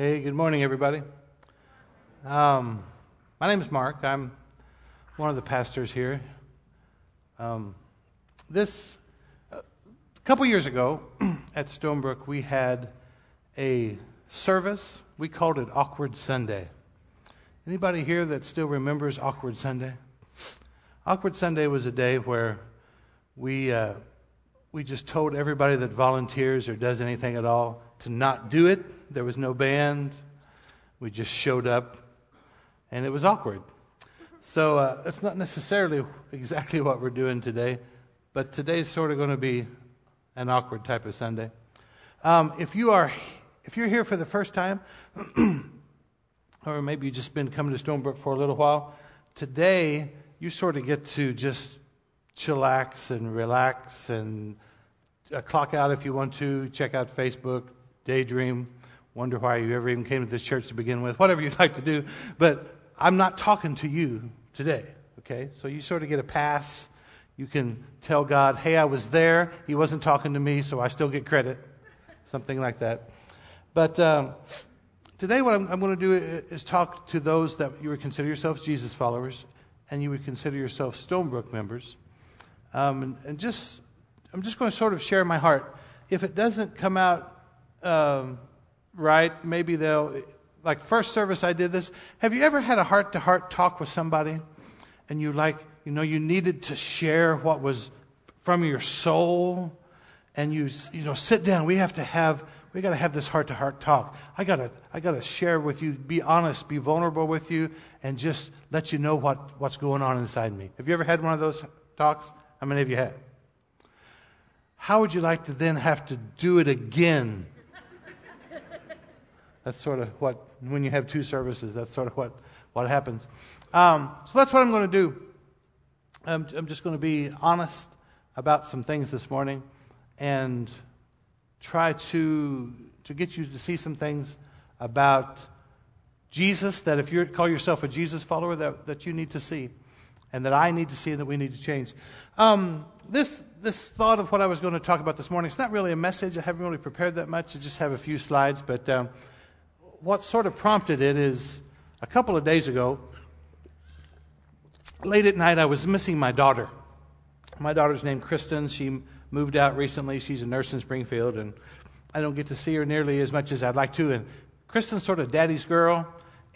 Hey, good morning, everybody. Um, my name is Mark. I'm one of the pastors here. Um, this, a couple years ago at Stonebrook, we had a service. We called it Awkward Sunday. Anybody here that still remembers Awkward Sunday? Awkward Sunday was a day where we, uh, we just told everybody that volunteers or does anything at all to not do it. There was no band. We just showed up, and it was awkward. So uh, it's not necessarily exactly what we're doing today, but today's sort of going to be an awkward type of Sunday. Um, if you are, if you're here for the first time, or maybe you've just been coming to Stonebrook for a little while, today you sort of get to just chillax and relax and uh, clock out if you want to, check out Facebook, daydream, wonder why you ever even came to this church to begin with, whatever you'd like to do. But I'm not talking to you today, okay? So you sort of get a pass. You can tell God, hey, I was there. He wasn't talking to me, so I still get credit. Something like that. But um, today, what I'm, I'm going to do is talk to those that you would consider yourselves Jesus followers and you would consider yourself Stonebrook members. Um, and, and, just, I'm just going to sort of share my heart. If it doesn't come out um, right, maybe they'll, like first service I did this. Have you ever had a heart to heart talk with somebody and you like, you know, you needed to share what was from your soul and you, you know, sit down. We have to have, we got to have this heart to heart talk. I got to, I got to share with you, be honest, be vulnerable with you, and just let you know what, what's going on inside me. Have you ever had one of those talks? How many of you have? How would you like to then have to do it again? That's sort of what, when you have two services, that's sort of what, what happens. Um, so that's what I'm going to do. I'm, I'm just going to be honest about some things this morning and try to, to get you to see some things about Jesus that if you call yourself a Jesus follower, that, that you need to see and that I need to see and that we need to change. Um, this, this thought of what I was going to talk about this morning, it's not really a message. I haven't really prepared that much. I just have a few slides. But um, what sort of prompted it is a couple of days ago, late at night, I was missing my daughter. My daughter's named Kristen. She moved out recently. She's a nurse in Springfield, and I don't get to see her nearly as much as I'd like to. And Kristen's sort of daddy's girl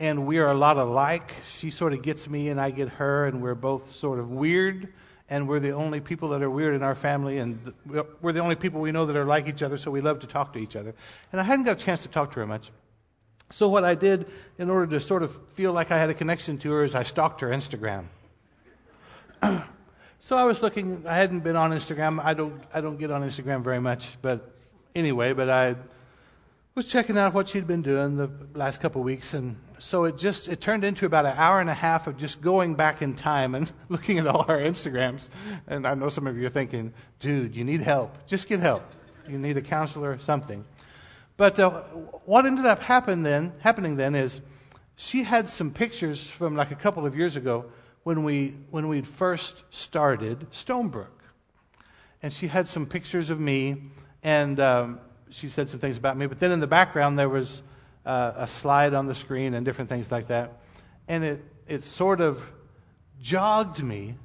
and we are a lot alike. She sort of gets me, and I get her, and we're both sort of weird, and we're the only people that are weird in our family, and we're the only people we know that are like each other, so we love to talk to each other. And I hadn't got a chance to talk to her much. So, what I did in order to sort of feel like I had a connection to her is I stalked her Instagram. so, I was looking, I hadn't been on Instagram. I don't, I don't get on Instagram very much, but anyway, but I was checking out what she'd been doing the last couple of weeks, and so it just it turned into about an hour and a half of just going back in time and looking at all our Instagrams. And I know some of you are thinking, "Dude, you need help. Just get help. You need a counselor, or something." But uh, what ended up happen then, happening then is she had some pictures from like a couple of years ago when we when we'd first started Stonebrook, and she had some pictures of me and. Um, she said some things about me. But then in the background, there was uh, a slide on the screen and different things like that. And it, it sort of jogged me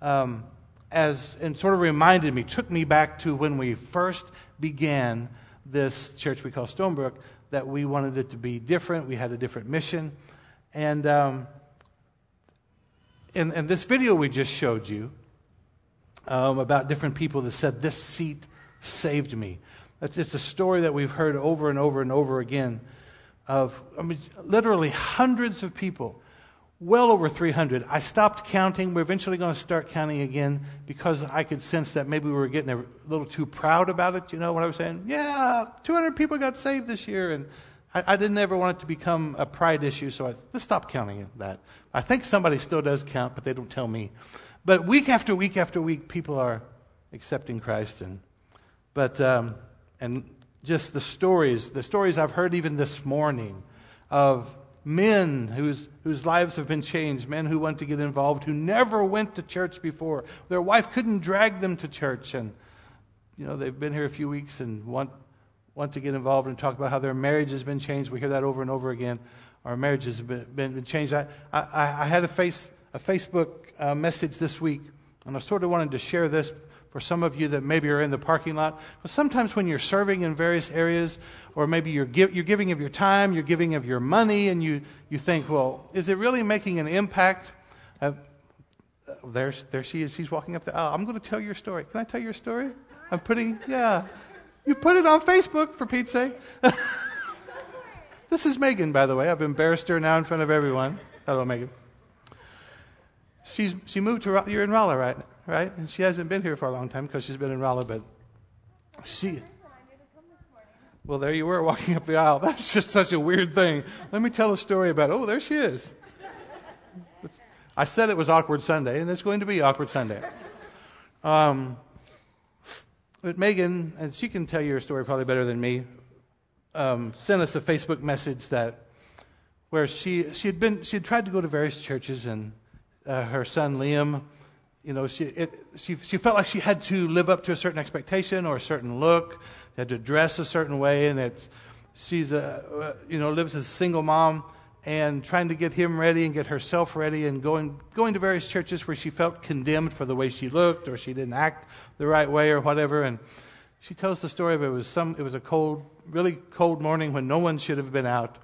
um, as, and sort of reminded me, took me back to when we first began this church we call Stonebrook, that we wanted it to be different. We had a different mission. And um, in, in this video we just showed you um, about different people that said, This seat saved me. It's a story that we've heard over and over and over again of, I mean, literally hundreds of people, well over 300. I stopped counting. We're eventually going to start counting again because I could sense that maybe we were getting a little too proud about it. You know what I was saying? Yeah, 200 people got saved this year. And I, I didn't ever want it to become a pride issue, so I just stopped counting that. I think somebody still does count, but they don't tell me. But week after week after week, people are accepting Christ. And, but, um, and just the stories, the stories I've heard even this morning of men whose, whose lives have been changed, men who want to get involved, who never went to church before. Their wife couldn't drag them to church, and you know they've been here a few weeks and want want to get involved and talk about how their marriage has been changed. We hear that over and over again. Our marriages have been, been, been changed. I, I, I, had a, face, a Facebook uh, message this week, and I sort of wanted to share this for some of you that maybe are in the parking lot. But sometimes when you're serving in various areas, or maybe you're, you're giving of your time, you're giving of your money, and you, you think, well, is it really making an impact? Uh, there, there she is. She's walking up the aisle. I'm going to tell your story. Can I tell your story? I'm putting, yeah. You put it on Facebook, for Pete's sake. this is Megan, by the way. I've embarrassed her now in front of everyone. Hello, Megan. She's, she moved to, you're in Rolla, right? Right? And she hasn't been here for a long time because she's been in Rolla, but she, well, there you were walking up the aisle. That's just such a weird thing. Let me tell a story about, oh, there she is. I said it was Awkward Sunday, and it's going to be Awkward Sunday. Um, but Megan, and she can tell your story probably better than me, um, sent us a Facebook message that where she she had been she had tried to go to various churches, and uh, her son Liam, you know, she it, she she felt like she had to live up to a certain expectation or a certain look, had to dress a certain way, and it's she's a you know lives as a single mom and trying to get him ready and get herself ready and going, going to various churches where she felt condemned for the way she looked or she didn't act the right way or whatever. And she tells the story of it was some, it was a cold, really cold morning when no one should have been out.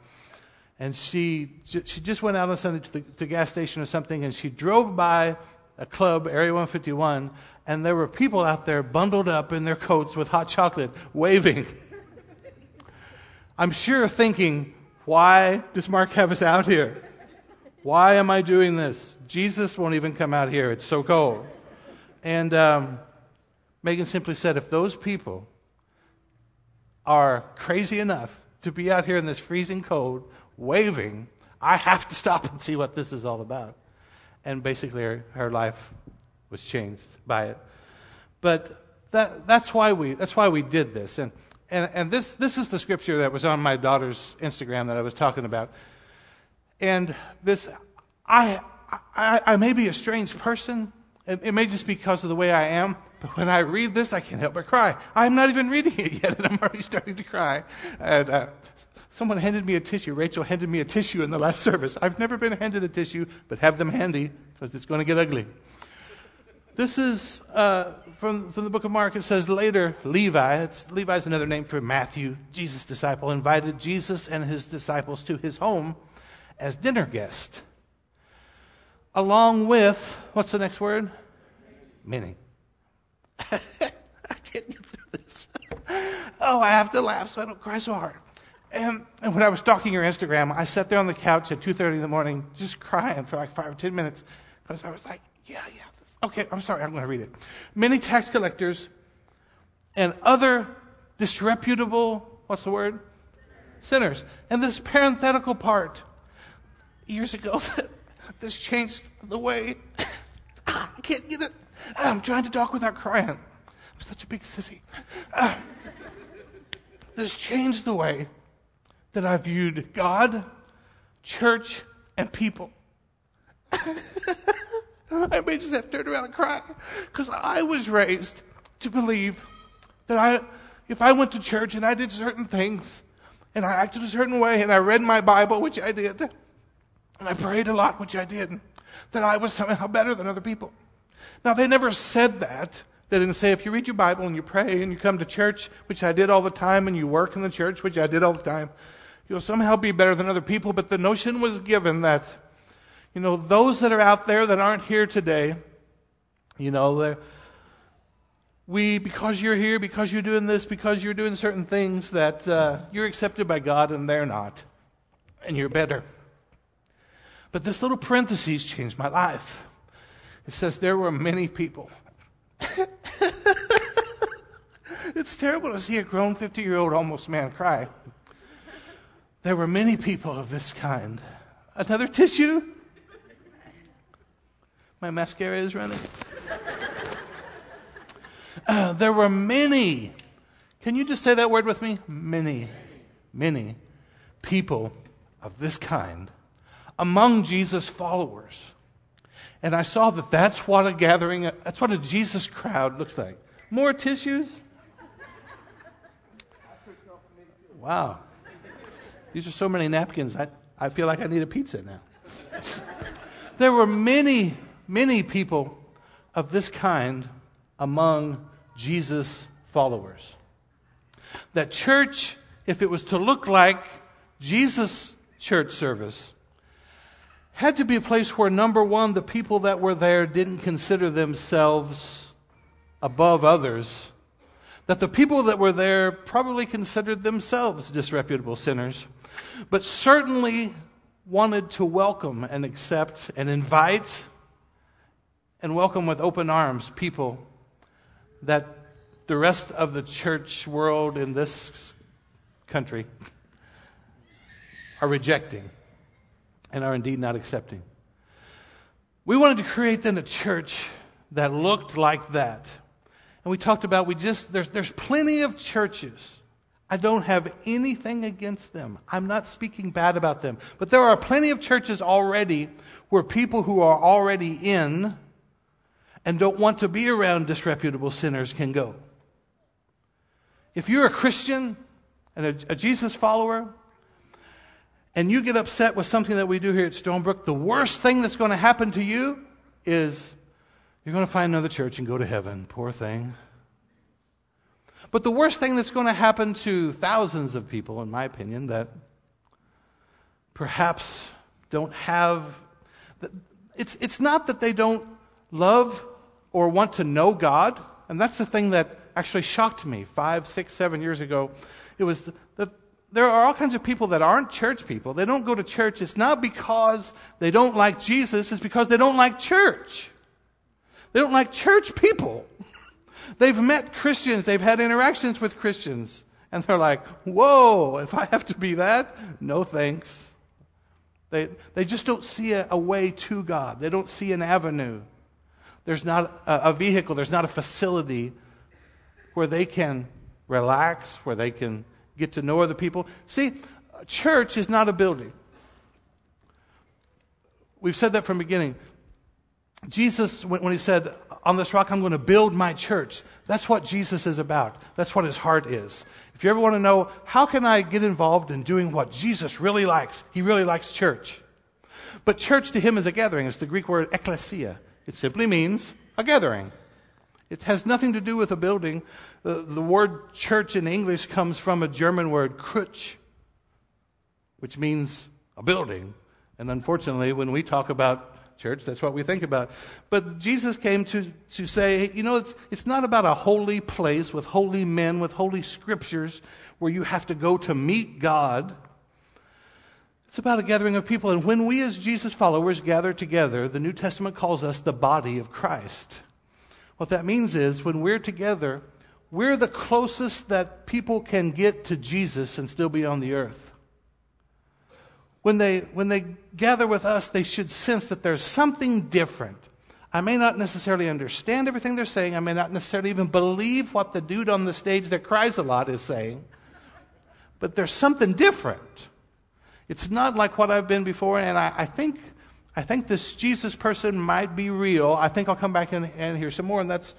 And she, she just went out on Sunday to the, to the gas station or something and she drove by a club, Area 151, and there were people out there bundled up in their coats with hot chocolate, waving. I'm sure thinking, why does Mark have us out here? Why am I doing this? Jesus won't even come out here. It's so cold. And um, Megan simply said, if those people are crazy enough to be out here in this freezing cold waving, I have to stop and see what this is all about. And basically, her, her life was changed by it. But that, that's, why we, that's why we did this. And and, and this, this is the scripture that was on my daughter's Instagram that I was talking about. And this, I, I, I may be a strange person. It, it may just be because of the way I am. But when I read this, I can't help but cry. I'm not even reading it yet, and I'm already starting to cry. And uh, someone handed me a tissue. Rachel handed me a tissue in the last service. I've never been handed a tissue, but have them handy because it's going to get ugly. This is uh, from, from the book of Mark. It says later, Levi, it's, Levi's another name for Matthew, Jesus' disciple, invited Jesus and his disciples to his home as dinner guest. Along with, what's the next word? Many. I can't get through this. oh, I have to laugh so I don't cry so hard. And, and when I was stalking your Instagram, I sat there on the couch at 2.30 in the morning just crying for like five or ten minutes because I was like, yeah, yeah, Okay, I'm sorry, I'm going to read it. Many tax collectors and other disreputable, what's the word? Sinners. And this parenthetical part, years ago, this changed the way, I can't get it. I'm trying to talk without crying. I'm such a big sissy. Uh, this changed the way that I viewed God, church, and people. I may just have to turn around and cry because I was raised to believe that I, if I went to church and I did certain things and I acted a certain way and I read my Bible, which I did, and I prayed a lot, which I did, that I was somehow better than other people. Now, they never said that. They didn't say if you read your Bible and you pray and you come to church, which I did all the time, and you work in the church, which I did all the time, you'll somehow be better than other people. But the notion was given that you know, those that are out there that aren't here today, you know, we, because you're here, because you're doing this, because you're doing certain things, that uh, you're accepted by God and they're not. And you're better. But this little parenthesis changed my life. It says there were many people. it's terrible to see a grown 50 year old almost man cry. There were many people of this kind. Another tissue? My mascara is running. Uh, there were many. Can you just say that word with me? Many, many people of this kind among Jesus' followers. And I saw that that's what a gathering, that's what a Jesus crowd looks like. More tissues? Wow. These are so many napkins. I, I feel like I need a pizza now. there were many, many people of this kind among Jesus' followers. That church, if it was to look like Jesus' church service, had to be a place where, number one, the people that were there didn't consider themselves above others. That the people that were there probably considered themselves disreputable sinners, but certainly wanted to welcome and accept and invite and welcome with open arms people that the rest of the church world in this country are rejecting and are indeed not accepting. We wanted to create then a church that looked like that. And we talked about we just there's there's plenty of churches. I don't have anything against them. I'm not speaking bad about them. But there are plenty of churches already where people who are already in and don't want to be around disreputable sinners can go. If you're a Christian and a, a Jesus follower, and you get upset with something that we do here at Stonebrook, the worst thing that's going to happen to you is you're going to find another church and go to heaven. Poor thing. But the worst thing that's going to happen to thousands of people, in my opinion, that perhaps don't have. It's, it's not that they don't love or want to know God. And that's the thing that actually shocked me five, six, seven years ago. It was there are all kinds of people that aren't church people. They don't go to church. It's not because they don't like Jesus, it's because they don't like church. They don't like church people. They've met Christians, they've had interactions with Christians, and they're like, whoa, if I have to be that, no thanks. They, they just don't see a, a way to God, they don't see an avenue. There's not a, a vehicle, there's not a facility where they can relax, where they can get to know other people. See, church is not a building. We've said that from the beginning. Jesus, when, he said, On this rock I'm going to build my church, that's what Jesus is about. That's what his heart is. If you ever want to know, how can I get involved in doing what Jesus really likes? He really likes church. But church to him is a gathering. It's the Greek word ekklesia. It simply means a gathering. It has nothing to do with a building. The, the word church in English comes from a German word, Krutsch, which means a building. And unfortunately, when we talk about church, that's what we think about. But Jesus came to, to say, you know, it's, it's not about a holy place with holy men, with holy scriptures, where you have to go to meet God. It's about a gathering of people. And when we, as Jesus followers, gather together, the New Testament calls us the body of Christ. What that means is when we're together, we're the closest that people can get to Jesus and still be on the earth. When they, when they gather with us, they should sense that there's something different. I may not necessarily understand everything they're saying. I may not necessarily even believe what the dude on the stage that cries a lot is saying. But there's something different. It's not like what I've been before, and I, I think I think this Jesus person might be real. I think I'll come back and, and hear some more, and that's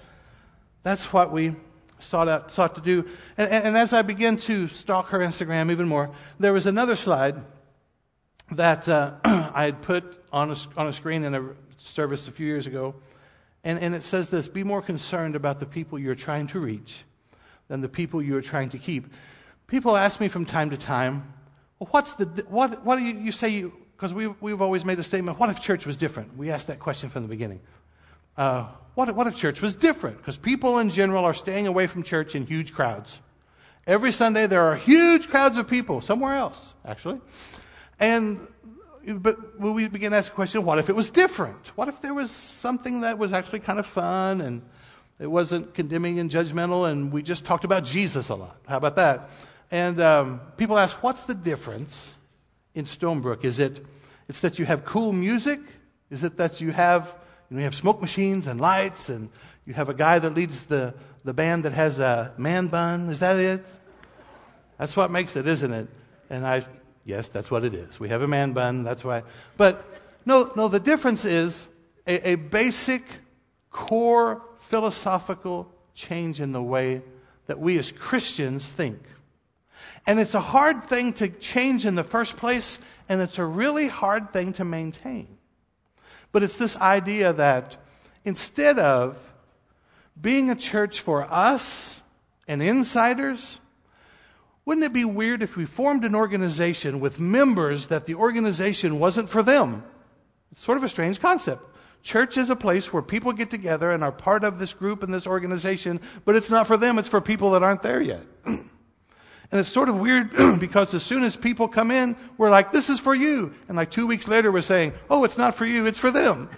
that's what we sought out sought to do. And, and, and as I began to stalk her Instagram even more, there was another slide that uh, I had put on a, on a screen in a service a few years ago, and, and it says this: Be more concerned about the people you're trying to reach than the people you are trying to keep. People ask me from time to time, well, what's the, what, what do you, you say you, because we've, we've always made the statement, what if church was different? We asked that question from the beginning. Uh, what, what if church was different? Because people in general are staying away from church in huge crowds. Every Sunday there are huge crowds of people, somewhere else, actually. And, but we begin to ask the question, what if it was different? What if there was something that was actually kind of fun and it wasn't condemning and judgmental and we just talked about Jesus a lot? How about that? And um, people ask, what's the difference in Stonebrook? Is it it's that you have cool music? Is it that you have you, know, you have smoke machines and lights and you have a guy that leads the, the band that has a man bun? Is that it? That's what makes it, isn't it? And I yes, that's what it is. We have a man bun, that's why. But no, no, the difference is a, a basic core philosophical change in the way that we as Christians think. And it's a hard thing to change in the first place, and it's a really hard thing to maintain. But it's this idea that instead of being a church for us and insiders, wouldn't it be weird if we formed an organization with members that the organization wasn't for them? It's sort of a strange concept. Church is a place where people get together and are part of this group and this organization, but it's not for them, it's for people that aren't there yet. and it's sort of weird because as soon as people come in, we're like, this is for you. And like two weeks later, we're saying, oh, it's not for you, it's for them.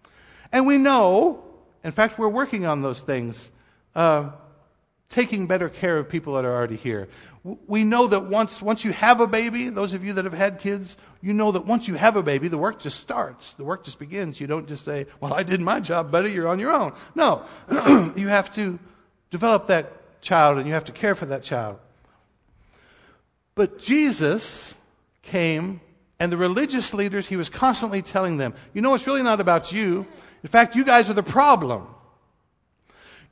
and we know, in fact, we're working on those things. Uh, taking better care of people that are already here. We know that once, once you have a baby, those of you that have had kids, you know that once you have a baby, the work just starts. The work just begins. You don't just say, well, I did my job, buddy, you're on your own. No. you have to develop that child and you have to care for that child. But Jesus came and the religious leaders, he was constantly telling them, you know, it's really not about you. In fact, you guys are the problem.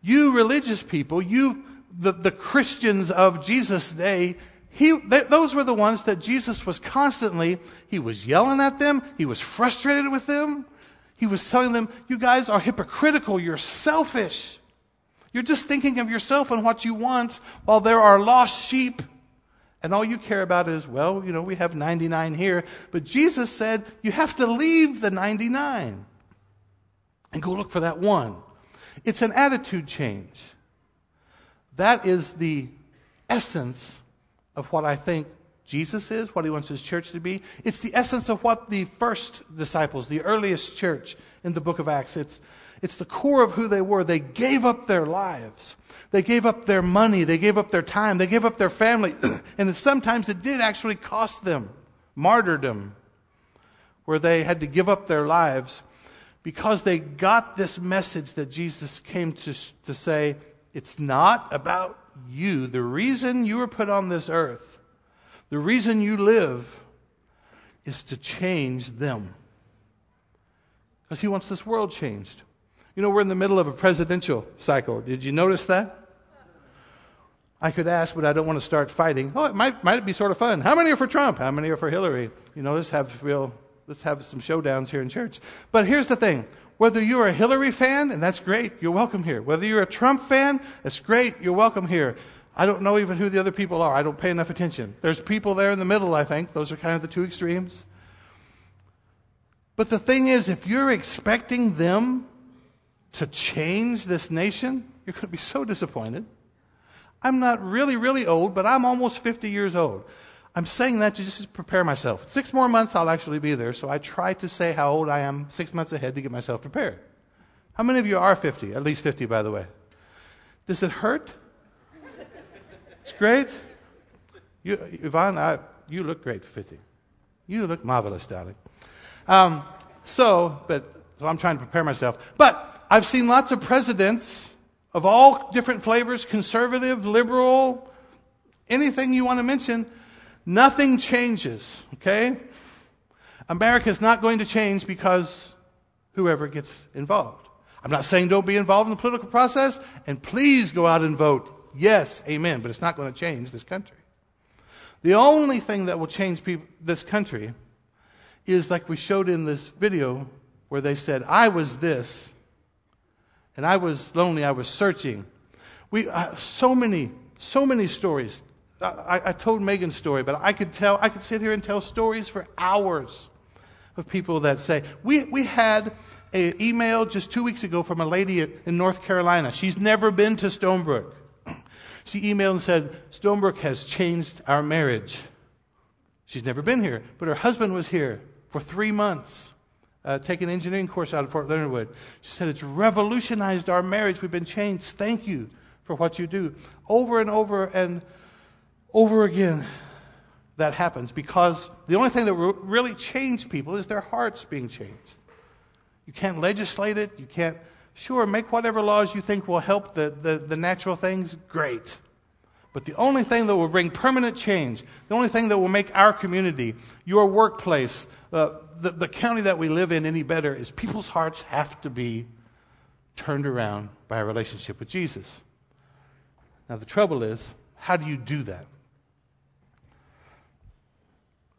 You religious people, you, the, the Christians of Jesus' day, he, those were the ones that Jesus was constantly, he was yelling at them, he was frustrated with them. He was telling them, you guys are hypocritical, you're selfish. You're just thinking of yourself and what you want while there are lost sheep. And all you care about is, well, you know, we have 99 here. But Jesus said, you have to leave the 99 and go look for that one. It's an attitude change. That is the essence of what I think Jesus is, what he wants his church to be. It's the essence of what the first disciples, the earliest church in the book of Acts, it's, it's the core of who they were. They gave up their lives. They gave up their money. They gave up their time. They gave up their family. and sometimes it did actually cost them martyrdom, where they had to give up their lives because they got this message that Jesus came to, to say, it's not about you. The reason you were put on this earth, the reason you live, is to change them. Because he wants this world changed. You know, we're in the middle of a presidential cycle. Did you notice that? I could ask, but I don't want to start fighting. Oh, it might, might be sort of fun. How many are for Trump? How many are for Hillary? You know, let's have real let's have some showdowns here in church. But here's the thing. Whether you're a Hillary fan, and that's great, you're welcome here. Whether you're a Trump fan, that's great, you're welcome here. I don't know even who the other people are. I don't pay enough attention. There's people there in the middle, I think. Those are kind of the two extremes. But the thing is, if you're expecting them to change this nation, you're going to be so disappointed. I'm not really, really old, but I'm almost 50 years old. I'm saying that to just prepare myself. Six more months, I'll actually be there, so I try to say how old I am six months ahead to get myself prepared. How many of you are 50? At least 50, by the way. Does it hurt? It's great. You, Yvonne, I, you look great for 50. You look marvelous, darling. Um, so, but, so I'm trying to prepare myself. But I've seen lots of presidents of all different flavors conservative, liberal, anything you want to mention Nothing changes, okay? America is not going to change because whoever gets involved. I'm not saying don't be involved in the political process, and please go out and vote. Yes, amen, but it's not going to change this country. The only thing that will change people, this country is like we showed in this video where they said, I was this, and I was lonely, I was searching. We, uh, so many, so many stories I, I told Megan's story, but I could tell, I could sit here and tell stories for hours of people that say, we, we had an email just two weeks ago from a lady in North Carolina. She's never been to Stonebrook. She emailed and said, Stonebrook has changed our marriage. She's never been here, but her husband was here for three months, uh, taking an engineering course out of Fort Leonard Wood. She said, It's revolutionized our marriage. We've been changed. Thank you for what you do. Over and over. And over again, that happens because the only thing that will really change people is their hearts being changed. You can't legislate it. You can't, sure, make whatever laws you think will help the, the, the natural things. Great. But the only thing that will bring permanent change, the only thing that will make our community, your workplace, uh, the, the county that we live in any better is people's hearts have to be turned around by a relationship with Jesus. Now, the trouble is, how do you do that?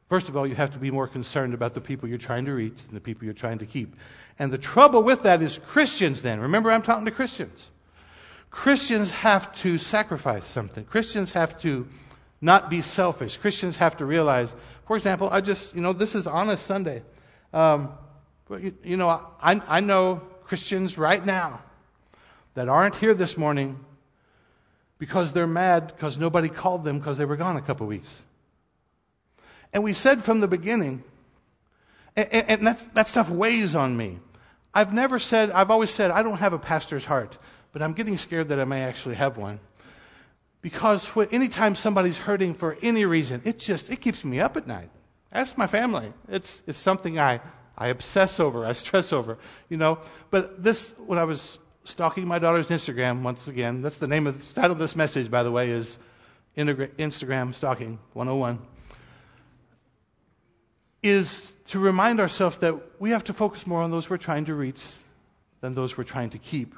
First of all, you have to be more concerned about the people you're trying to reach than the people you're trying to keep. And the trouble with that is Christians, then. Remember, I'm talking to Christians. Christians have to sacrifice something. Christians have to not be selfish. Christians have to realize, for example, I just, you know, this is Honest Sunday. Um, but, you, you know, I, I know Christians right now that aren't here this morning because they're mad because nobody called them because they were gone a couple weeks. And we said from the beginning, and, and that stuff weighs on me. I've never said, I've always said, I don't have a pastor's heart, but I'm getting scared that I may actually have one. Because anytime somebody's hurting for any reason, it just, it keeps me up at night. Ask my family. It's, it's something I, I obsess over, I stress over, you know. But this, when I was stalking my daughter's Instagram, once again, that's the name of the title of this message, by the way, is Instagram Stalking 101 is to remind ourselves that we have to focus more on those we're trying to reach than those we're trying to keep.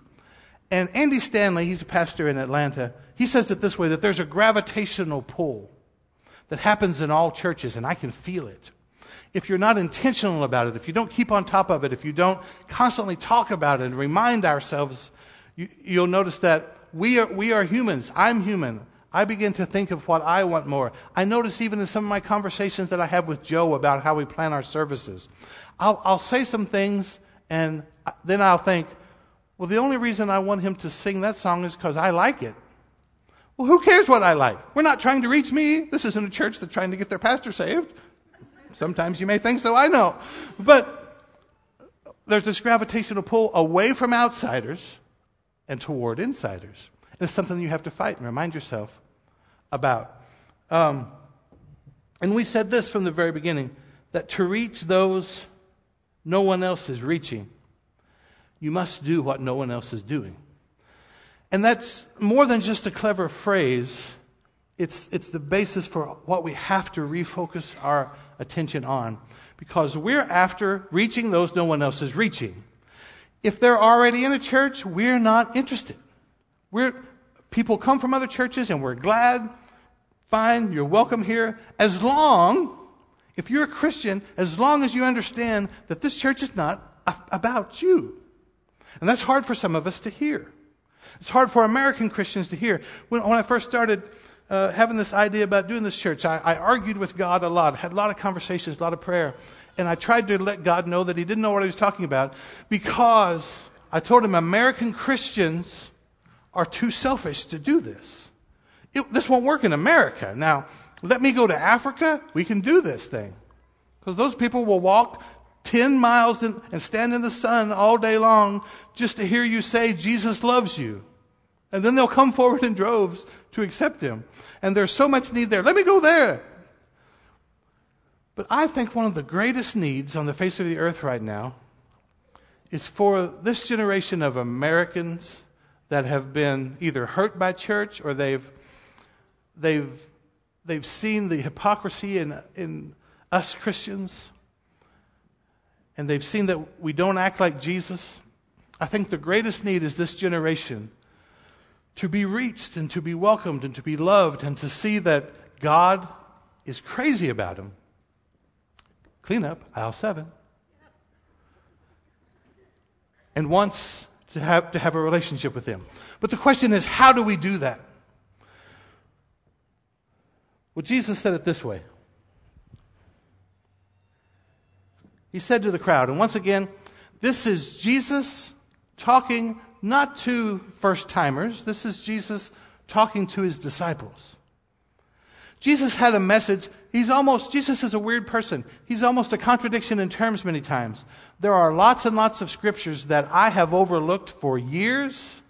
And Andy Stanley, he's a pastor in Atlanta, he says it this way that there's a gravitational pull that happens in all churches, and I can feel it. If you're not intentional about it, if you don't keep on top of it, if you don't constantly talk about it and remind ourselves, you, will notice that we are, we are humans. I'm human. I begin to think of what I want more. I notice even in some of my conversations that I have with Joe about how we plan our services, I'll, I'll say some things and then I'll think, well, the only reason I want him to sing that song is because I like it. Well, who cares what I like? We're not trying to reach me. This isn't a church that's trying to get their pastor saved. Sometimes you may think so, I know. But there's this gravitational pull away from outsiders and toward insiders. It's something you have to fight and remind yourself about. Um, and we said this from the very beginning that to reach those no one else is reaching, you must do what no one else is doing. And that's more than just a clever phrase, it's, it's the basis for what we have to refocus our attention on because we're after reaching those no one else is reaching. If they're already in a church, we're not interested. We're, people come from other churches and we're glad. Fine, you're welcome here. As long, if you're a Christian, as long as you understand that this church is not about you. And that's hard for some of us to hear. It's hard for American Christians to hear. When, when I first started uh, having this idea about doing this church, I, I argued with God a lot, had a lot of conversations, a lot of prayer. And I tried to let God know that He didn't know what He was talking about because I told Him American Christians are too selfish to do this. It, this won't work in America. Now, let me go to Africa. We can do this thing. Because those people will walk 10 miles in, and stand in the sun all day long just to hear you say, Jesus loves you. And then they'll come forward in droves to accept him. And there's so much need there. Let me go there. But I think one of the greatest needs on the face of the earth right now is for this generation of Americans that have been either hurt by church or they've, they've, they've seen the hypocrisy in, in us Christians and they've seen that we don't act like Jesus. I think the greatest need is this generation to be reached and to be welcomed and to be loved and to see that God is crazy about them. Clean up, aisle seven. And wants to have, to have a relationship with Him. But the question is, how do we do that? Well, Jesus said it this way He said to the crowd, and once again, this is Jesus talking not to first timers, this is Jesus talking to his disciples. Jesus had a message. He's almost, Jesus is a weird person. He's almost a contradiction in terms many times. There are lots and lots of scriptures that I have overlooked for years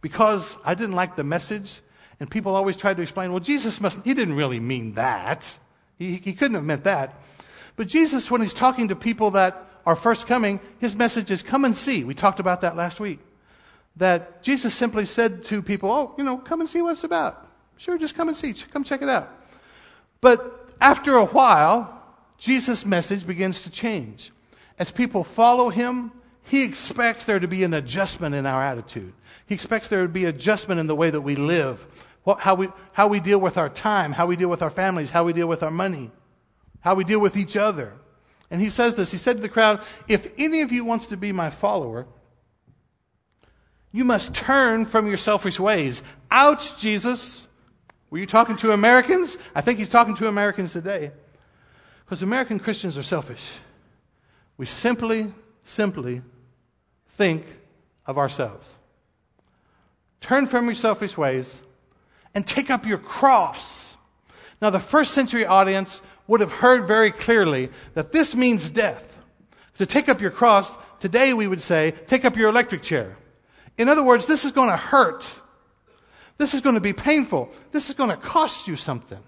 because I didn't like the message. And people always tried to explain, well, Jesus must, he didn't really mean that. He, he couldn't have meant that. But Jesus, when he's talking to people that are first coming, his message is come and see. We talked about that last week. That Jesus simply said to people, oh, you know, come and see what it's about. Sure, just come and see. Come check it out. But after a while, Jesus' message begins to change. As people follow him, he expects there to be an adjustment in our attitude. He expects there to be adjustment in the way that we live, how we, how we deal with our time, how we deal with our families, how we deal with our money. how we deal with each other. And he says this He said to the crowd, If any of you wants to be my follower, you must turn from your selfish ways. Ouch, Jesus. Were you talking to Americans? I think he's talking to Americans today. Because American Christians are selfish. We simply, simply think of ourselves. Turn from your selfish ways and take up your cross. Now, the first century audience would have heard very clearly that this means death. To take up your cross, today we would say, take up your electric chair. In other words, this is going to hurt. This is going to be painful. This is going to cost you something.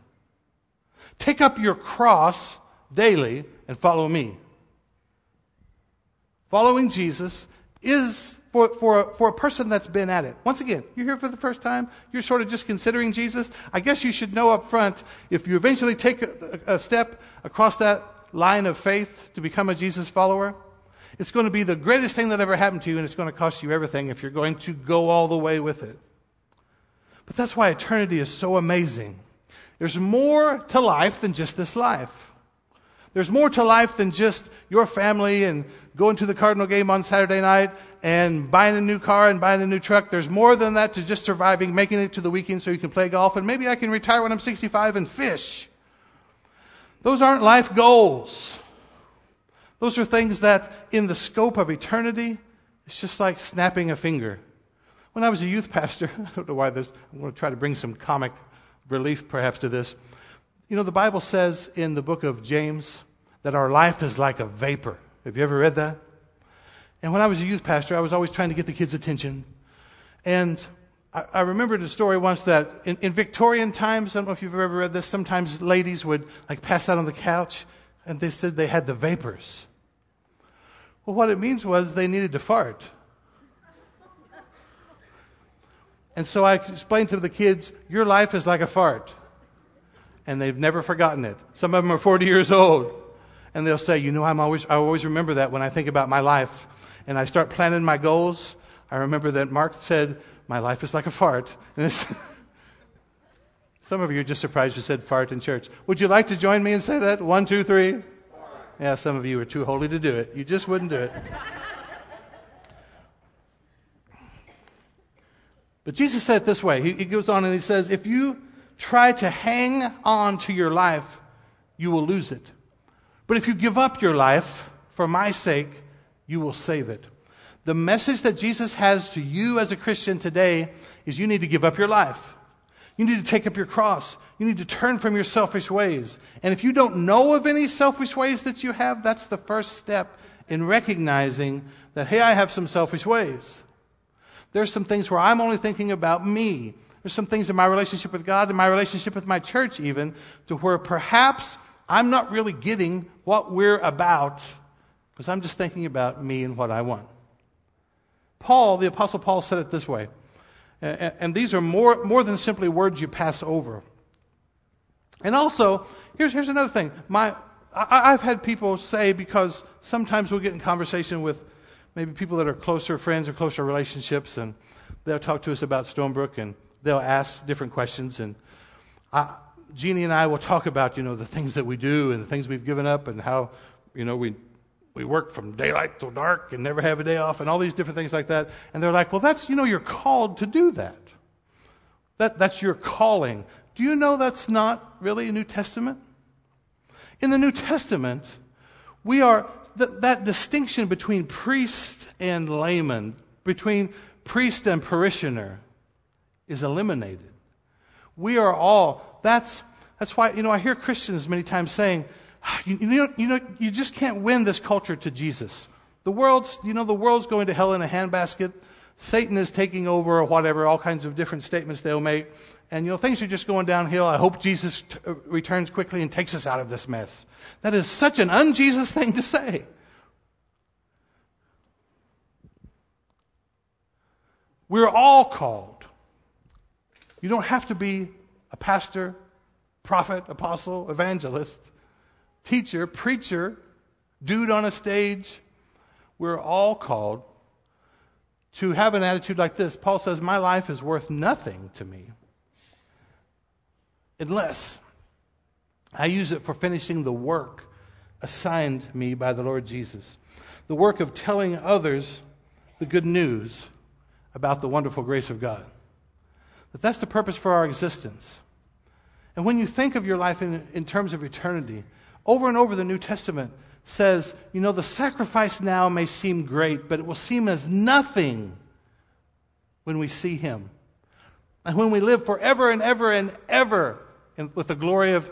Take up your cross daily and follow me. Following Jesus is for, for, for a person that's been at it. Once again, you're here for the first time, you're sort of just considering Jesus. I guess you should know up front if you eventually take a, a step across that line of faith to become a Jesus follower, it's going to be the greatest thing that ever happened to you, and it's going to cost you everything if you're going to go all the way with it. But that's why eternity is so amazing. There's more to life than just this life. There's more to life than just your family and going to the Cardinal game on Saturday night and buying a new car and buying a new truck. There's more than that to just surviving, making it to the weekend so you can play golf, and maybe I can retire when I'm 65 and fish. Those aren't life goals. Those are things that, in the scope of eternity, it's just like snapping a finger. When I was a youth pastor, I don't know why this, I'm going to try to bring some comic relief perhaps to this. You know, the Bible says in the book of James that our life is like a vapor. Have you ever read that? And when I was a youth pastor, I was always trying to get the kids' attention. And I, I remembered a story once that in, in, Victorian times, I don't know if you've ever read this, sometimes ladies would like pass out on the couch and they said they had the vapors. Well, what it means was they needed to fart. And so I explained to the kids, your life is like a fart and they've never forgotten it. Some of them are 40 years old. And they'll say, you know, I'm always, I always remember that when I think about my life and I start planning my goals. I remember that Mark said, my life is like a fart. Some of you are just surprised you said fart in church. Would you like to join me and say that? One, two, three. Yeah, some of you are too holy to do it. You just wouldn't do it. But Jesus said it this way. He, he goes on and he says, if you try to hang on to your life, you will lose it. But if you give up your life for my sake, you will save it. The message that Jesus has to you as a Christian today is you need to give up your life. You need to take up your cross. You need to turn from your selfish ways. And if you don't know of any selfish ways that you have, that's the first step in recognizing that, hey, I have some selfish ways. There's some things where I'm only thinking about me. There's some things in my relationship with God, in my relationship with my church, even, to where perhaps I'm not really getting what we're about because I'm just thinking about me and what I want. Paul, the Apostle Paul, said it this way, and, these are more, more than simply words you pass over. And also, here's, here's another thing. My, I, I've had people say, because sometimes we'll get in conversation with maybe people that are closer friends or closer relationships, and they'll talk to us about Stonebrook, and they'll ask different questions. And I, Jeannie and I will talk about, you know, the things that we do and the things we've given up and how, you know, we, we work from daylight till dark and never have a day off and all these different things like that. And they're like, well, that's, you know, you're called to do that. that that's your calling. Do you know that's not really a New Testament? In the New Testament, we are, th- that distinction between priest and layman, between priest and parishioner, is eliminated. We are all, that's, that's why, you know, I hear Christians many times saying, ah, you, you, know, you know, you just can't win this culture to Jesus. The world's, you know, the world's going to hell in a handbasket. Satan is taking over or whatever, all kinds of different statements they'll make. And, you know, things are just going downhill. I hope Jesus t- uh, returns quickly and takes us out of this mess. That is such an un-Jesus thing to say. We're all called you don't have to be a pastor, prophet, apostle, evangelist, teacher, preacher, dude on a stage. We're all called to have an attitude like this. Paul says, My life is worth nothing to me unless I use it for finishing the work assigned me by the Lord Jesus the work of telling others the good news about the wonderful grace of God. That that's the purpose for our existence. And when you think of your life in, in terms of eternity, over and over the New Testament says, you know, the sacrifice now may seem great, but it will seem as nothing when we see Him. And when we live forever and ever and ever in, with the glory of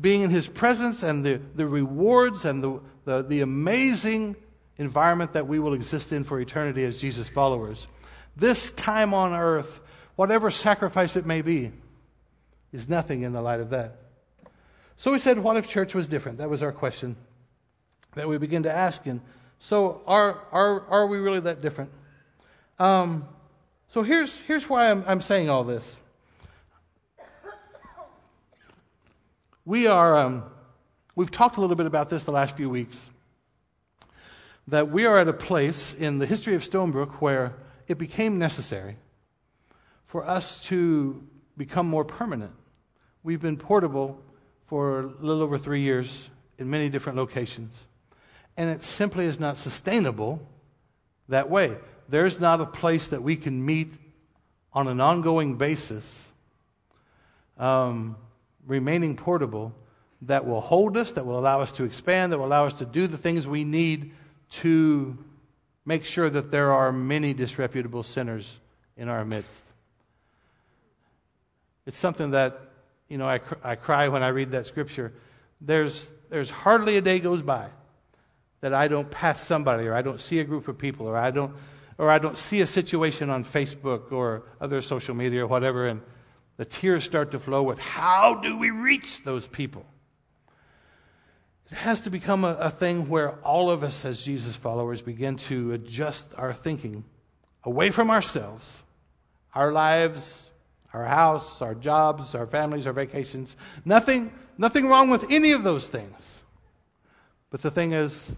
being in His presence and the, the rewards and the, the, the amazing environment that we will exist in for eternity as Jesus followers. This time on earth, whatever sacrifice it may be, is nothing in the light of that. So we said, what if church was different? That was our question that we begin to ask. And so, are, are, are we really that different? Um, so, here's, here's why I'm, I'm saying all this. We are, um, we've talked a little bit about this the last few weeks. That we are at a place in the history of Stonebrook where it became necessary for us to become more permanent. We've been portable for a little over three years in many different locations and it simply is not sustainable that way. There's not a place that we can meet on an ongoing basis, um, remaining portable, that will hold us, that will allow us to expand, that will allow us to do the things we need to make sure that there are many disreputable sinners in our midst. It's something that, you know, I, cr- I cry when I read that scripture. There's, there's hardly a day goes by that I don't pass somebody or I don't see a group of people or I don't or I don't see a situation on Facebook or other social media or whatever and the tears start to flow with how do we reach those people? It has to become a, a thing where all of us as Jesus followers begin to adjust our thinking away from ourselves, our lives, our house, our jobs, our families, our vacations. Nothing, nothing wrong with any of those things. But the thing is,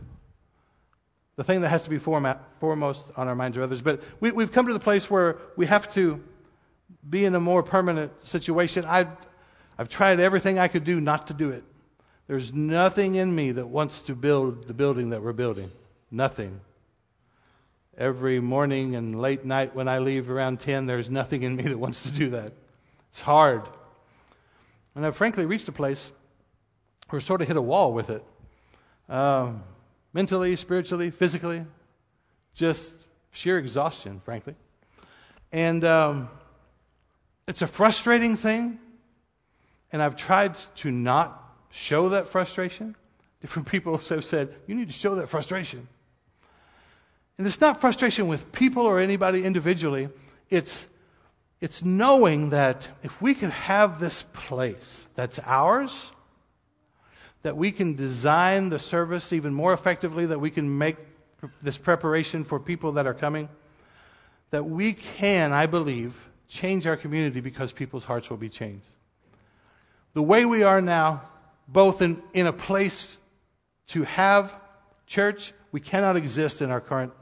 the thing that has to be foremost on our minds are others. But we, we've come to the place where we have to be in a more permanent situation. I've, I've tried everything I could do not to do it. There's nothing in me that wants to build the building that we're building. Nothing. Every morning and late night when I leave around 10, there's nothing in me that wants to do that. It's hard. And I've frankly reached a place where I sort of hit a wall with it. Um, mentally, spiritually, physically, just sheer exhaustion, frankly. And um, it's a frustrating thing, and I've tried to not show that frustration. Different people have said, You need to show that frustration. And it's not frustration with people or anybody individually, it's, it's knowing that if we could have this place that's ours, that we can design the service even more effectively, that we can make this preparation for people that are coming, that we can, I believe, change our community because people's hearts will be changed. The way we are now, both in, in a place to have church, we cannot exist in our current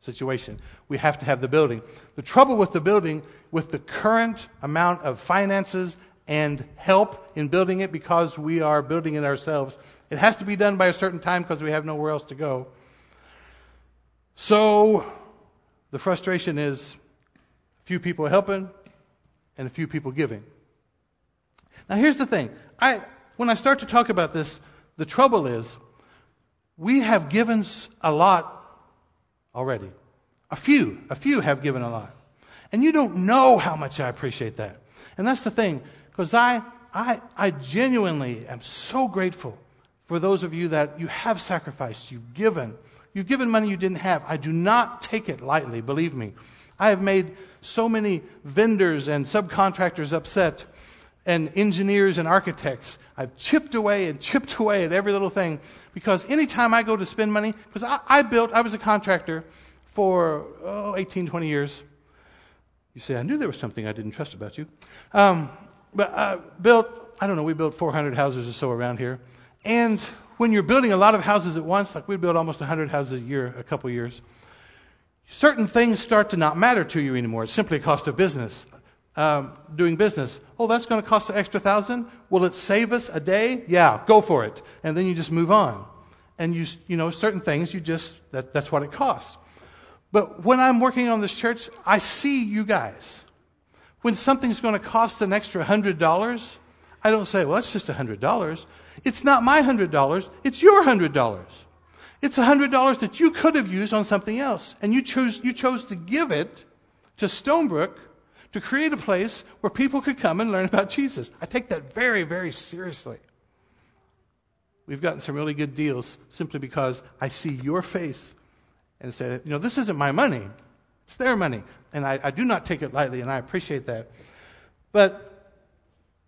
situation. We have to have the building. The trouble with the building, with the current amount of finances and help in building it because we are building it ourselves. It has to be done by a certain time because we have nowhere else to go. So the frustration is few people helping and a few people giving. Now here's the thing. I, when I start to talk about this, the trouble is we have given a lot already. A few, a few have given a lot. And you don't know how much I appreciate that. And that's the thing. Because I, I, I genuinely am so grateful for those of you that you have sacrificed, you've given. You've given money you didn't have. I do not take it lightly, believe me. I have made so many vendors and subcontractors upset, and engineers and architects. I've chipped away and chipped away at every little thing because anytime I go to spend money, because I, I, built, I was a contractor for oh, 18, 20 years. You say, I knew there was something I didn't trust about you. Um, but uh, built, I don't know, we built 400 houses or so around here. And when you're building a lot of houses at once, like we build almost 100 houses a year, a couple years, certain things start to not matter to you anymore. It's simply a cost of business. um, doing business. Oh, that's going to cost an extra thousand. Will it save us a day? Yeah, go for it. And then you just move on. And you, you know, certain things you just, that, that's what it costs. But when I'm working on this church, I see you guys. When something's going to cost an extra hundred dollars, I don't say, well, that's just a hundred dollars. It's not my hundred dollars. It's your hundred dollars. It's a hundred dollars that you could have used on something else. And you chose, you chose to give it to Stonebrook to create a place where people could come and learn about Jesus. I take that very, very seriously. We've gotten some really good deals simply because I see your face and say, you know, this isn't my money. It's their money. And I, I do not take it lightly, and I appreciate that. But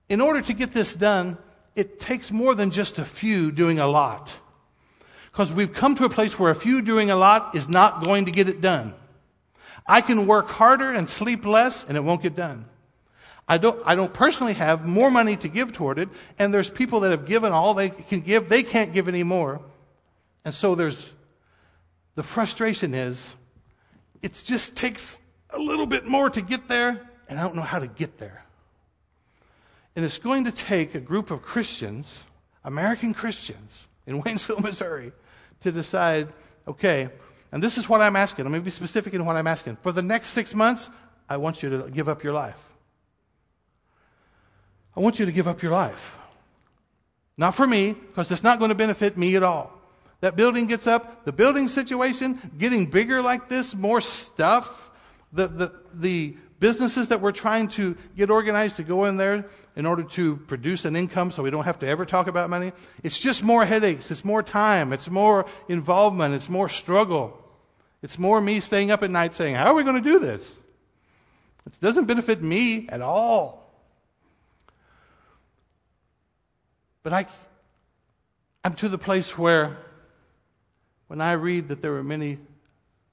in order to get this done, it takes more than just a few doing a lot. Because we've come to a place where a few doing a lot is not going to get it done. I can work harder and sleep less and it won't get done. I don't, I don't personally have more money to give toward it, and there's people that have given all they can give, they can't give any more. And so there's, the frustration is, it just takes a little bit more to get there, and I don't know how to get there. And it's going to take a group of Christians, American Christians, in Waynesville, Missouri, to decide, okay, and this is what I'm asking. I'm going to be specific in what I'm asking. For the next six months, I want you to give up your life. I want you to give up your life. Not for me, because it's not going to benefit me at all. That building gets up, the building situation, getting bigger like this, more stuff, the, the, the businesses that we're trying to get organized to go in there in order to produce an income so we don't have to ever talk about money. It's just more headaches. It's more time. It's more involvement. It's more struggle. It's more me staying up at night saying, How are we going to do this? It doesn't benefit me at all. But I, I'm to the place where when I read that there were many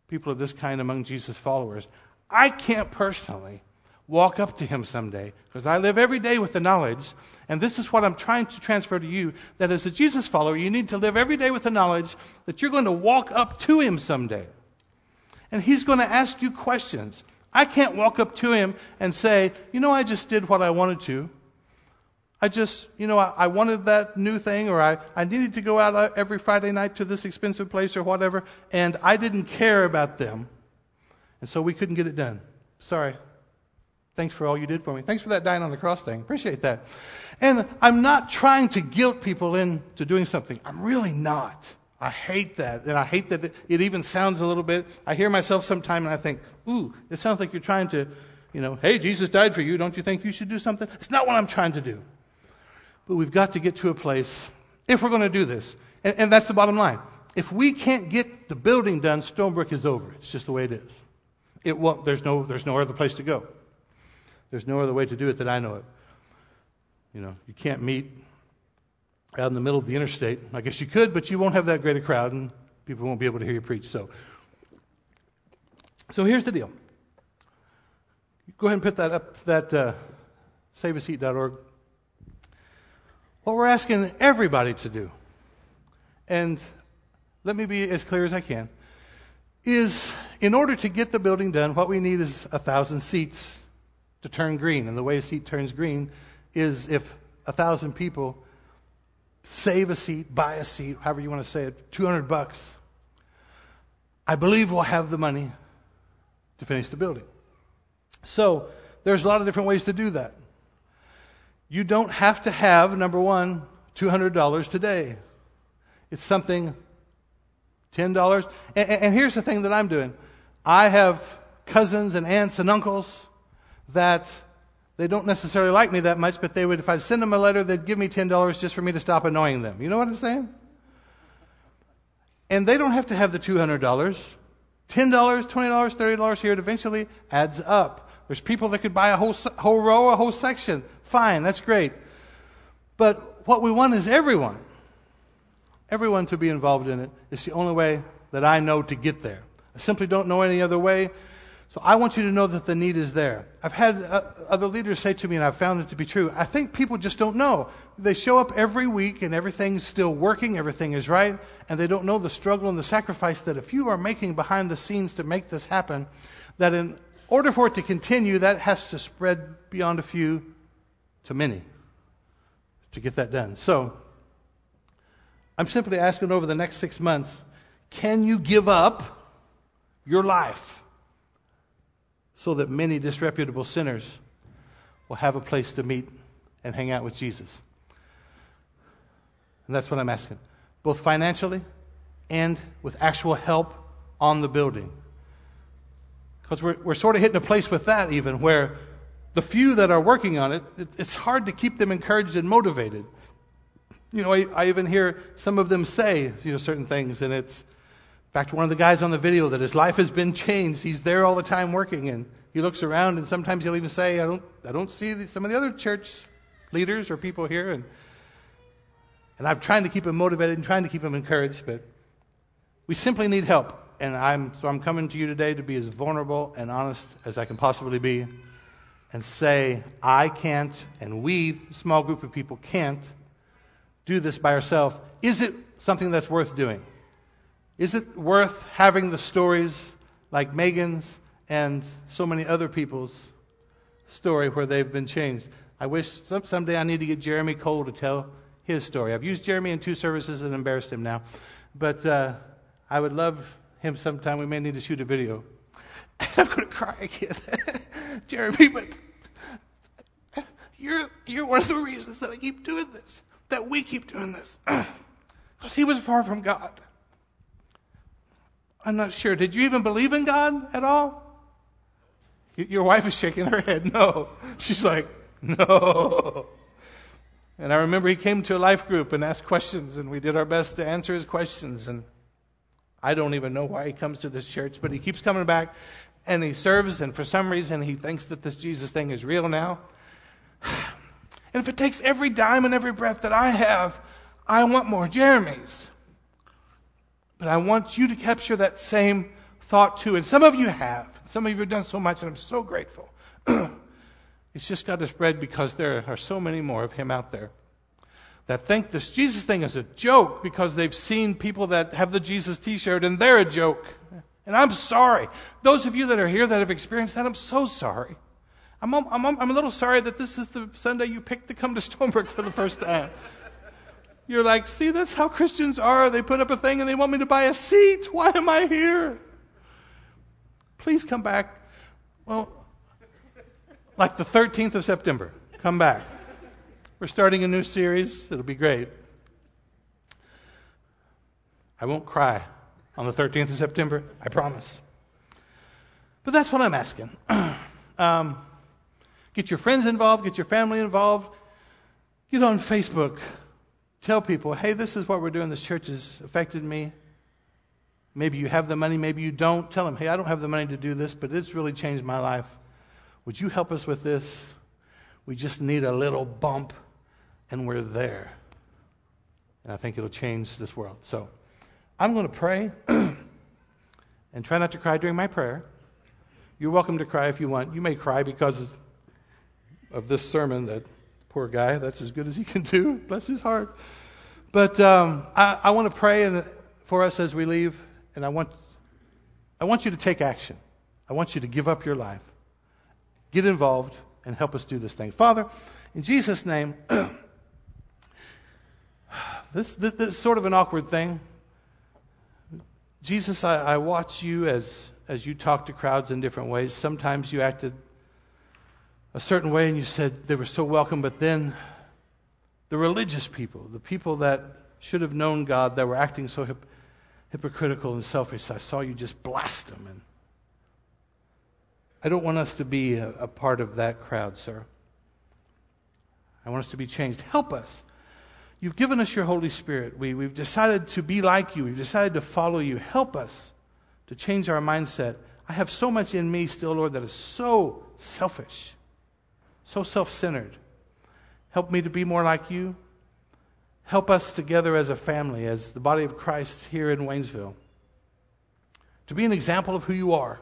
people of this kind among Jesus' followers, I can't personally walk up to him someday because I live every day with the knowledge, and this is what I'm trying to transfer to you that as a Jesus follower, you need to live every day with the knowledge that you're going to walk up to him someday. And he's going to ask you questions. I can't walk up to him and say, You know, I just did what I wanted to. I just, you know, I, I, wanted that new thing, or I, I needed to go out uh, every Friday night to this expensive place or whatever, and I didn't care about them. And so we couldn't get it done. Sorry. Thanks for all you did for me. Thanks for that dying on the cross thing. Appreciate that. And I'm not trying to guilt people into doing something. I'm really not. I hate that. And I hate that it even sounds a little bit. I hear myself sometime and I think, ooh, it sounds like you're trying to, you know, hey, Jesus died for you. Don't you think you should do something? It's not what I'm trying to do. But we've got to get to a place, if we're going to do this, and, and that's the bottom line. If we can't get the building done, Stonebrook is over. It's just the way it is. It won't, there's, no, there's no other place to go. There's no other way to do it that I know of. You know, you can't meet out in the middle of the interstate. I guess you could, but you won't have that great a crowd, and people won't be able to hear you preach. So, so here's the deal. Go ahead and put that up, that uh, saveaseat.org. What we're asking everybody to do, and let me be as clear as I can, is in order to get the building done, what we need is a thousand seats to turn green. And the way a seat turns green is if a thousand people save a seat, buy a seat, however you want to say it, 200 bucks. I believe we'll have the money to finish the building. So there's a lot of different ways to do that. You don't have to have, number one, $200 today. It's something $10. And, and here's the thing that I'm doing I have cousins and aunts and uncles that they don't necessarily like me that much, but they would, if I send them a letter, they'd give me $10 just for me to stop annoying them. You know what I'm saying? And they don't have to have the $200. $10, $20, $30 here, it eventually adds up. There's people that could buy a whole, whole row, a whole section. Fine, that's great. But what we want is everyone everyone to be involved in it. It's the only way that I know to get there. I simply don't know any other way. So I want you to know that the need is there. I've had uh, other leaders say to me, and I've found it to be true. I think people just don't know. They show up every week and everything's still working, everything is right, and they don't know the struggle and the sacrifice that if you are making behind the scenes to make this happen, that in order for it to continue, that has to spread beyond a few to many to get that done. So, I'm simply asking over the next six months can you give up your life so that many disreputable sinners will have a place to meet and hang out with Jesus? And that's what I'm asking, both financially and with actual help on the building. Because we're, we're sort of hitting a place with that, even where the few that are working on it, it it's hard to keep them encouraged and motivated. You know, I, I even hear some of them say, you know, certain things, and it's, fact, one of the guys on the video that his life has been changed. He's there all the time working, and he looks around, and sometimes he'll even say, I don't, I don't see some of the other church leaders or people here, and, and I'm trying to keep him motivated and trying to keep him encouraged, but we simply need help and I'm, so I'm coming to you today to be as vulnerable and honest as I can possibly be and say, I can't, and we, small group of people, can't do this by ourselves. Is it something that's worth doing? Is it worth having the stories like Megan's and so many other people's story where they've been changed? I wish some, someday I need to get Jeremy Cole to tell his story. I've used Jeremy in two services and embarrassed him now. But uh, I would love him sometime. We may need to shoot a video. I'm going to cry again. Jeremy, but you're, you're one of the reasons that I keep doing this, that we keep doing this. Because he was far from God. I'm not sure. Did you even believe in God at all? Your wife is shaking her head. No. She's like, no. And I remember he came to a life group and asked questions, and we did our best to answer his questions. And I don't even know why he comes to this church, but he keeps coming back and he serves, and for some reason he thinks that this Jesus thing is real now. And if it takes every dime and every breath that I have, I want more Jeremy's. But I want you to capture that same thought too. And some of you have. Some of you have done so much, and I'm so grateful. it's just got to spread because there are so many more of him out there that think this Jesus thing is a joke because they've seen people that have the Jesus t shirt and they're a joke. And I'm sorry. Those of you that are here that have experienced that, I'm so sorry. I'm, I'm, I'm a little sorry that this is the Sunday you picked to come to Stonebrook for the first time. You're like, see, that's how Christians are. They put up a thing and they want me to buy a seat. Why am I here? Please come back. Well, like the 13th of September. Come back. We're starting a new series. It'll be great. I won't cry on the 13th of September, I promise. But that's what I'm asking. um, get your friends involved, get your family involved. Get on Facebook. Tell people, hey, this is what we're doing. This church has affected me. Maybe you have the money, maybe you don't. Tell them, hey, I don't have the money to do this, but it's really changed my life. Would you help us with this? We just need a little bump and we're there. And I think it'll change this world. So I'm going to pray and try not to cry during my prayer. You're welcome to cry if you want. You may cry because of this sermon that poor guy, that's as good as he can do. Bless his heart. But um, I, I want to pray for us as we leave, and I want, I want you to take action. I want you to give up your life, get involved, and help us do this thing. Father, in Jesus' name, This, this, this is sort of an awkward thing. Jesus, I, I watch you as, as you talk to crowds in different ways. Sometimes you acted a certain way and you said they were so welcome, but then the religious people, the people that should have known God, that were acting so hip, hypocritical and selfish, I saw you just blast them. And I don't want us to be a, a part of that crowd, sir. I want us to be changed. Help us You've given us your Holy Spirit. We, we've decided to be like you. We've decided to follow you. Help us to change our mindset. I have so much in me still, Lord, that is so selfish, so self centered. Help me to be more like you. Help us together as a family, as the body of Christ here in Waynesville, to be an example of who you are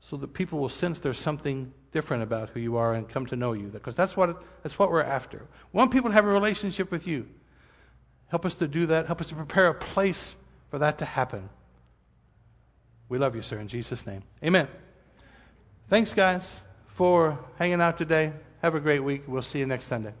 so that people will sense there's something different about who you are and come to know you. Because that's what, that's what we're after. We want people to have a relationship with you. Help us to do that. Help us to prepare a place for that to happen. We love you, sir, in Jesus' name. Amen. Thanks, guys, for hanging out today. Have a great week. We'll see you next Sunday.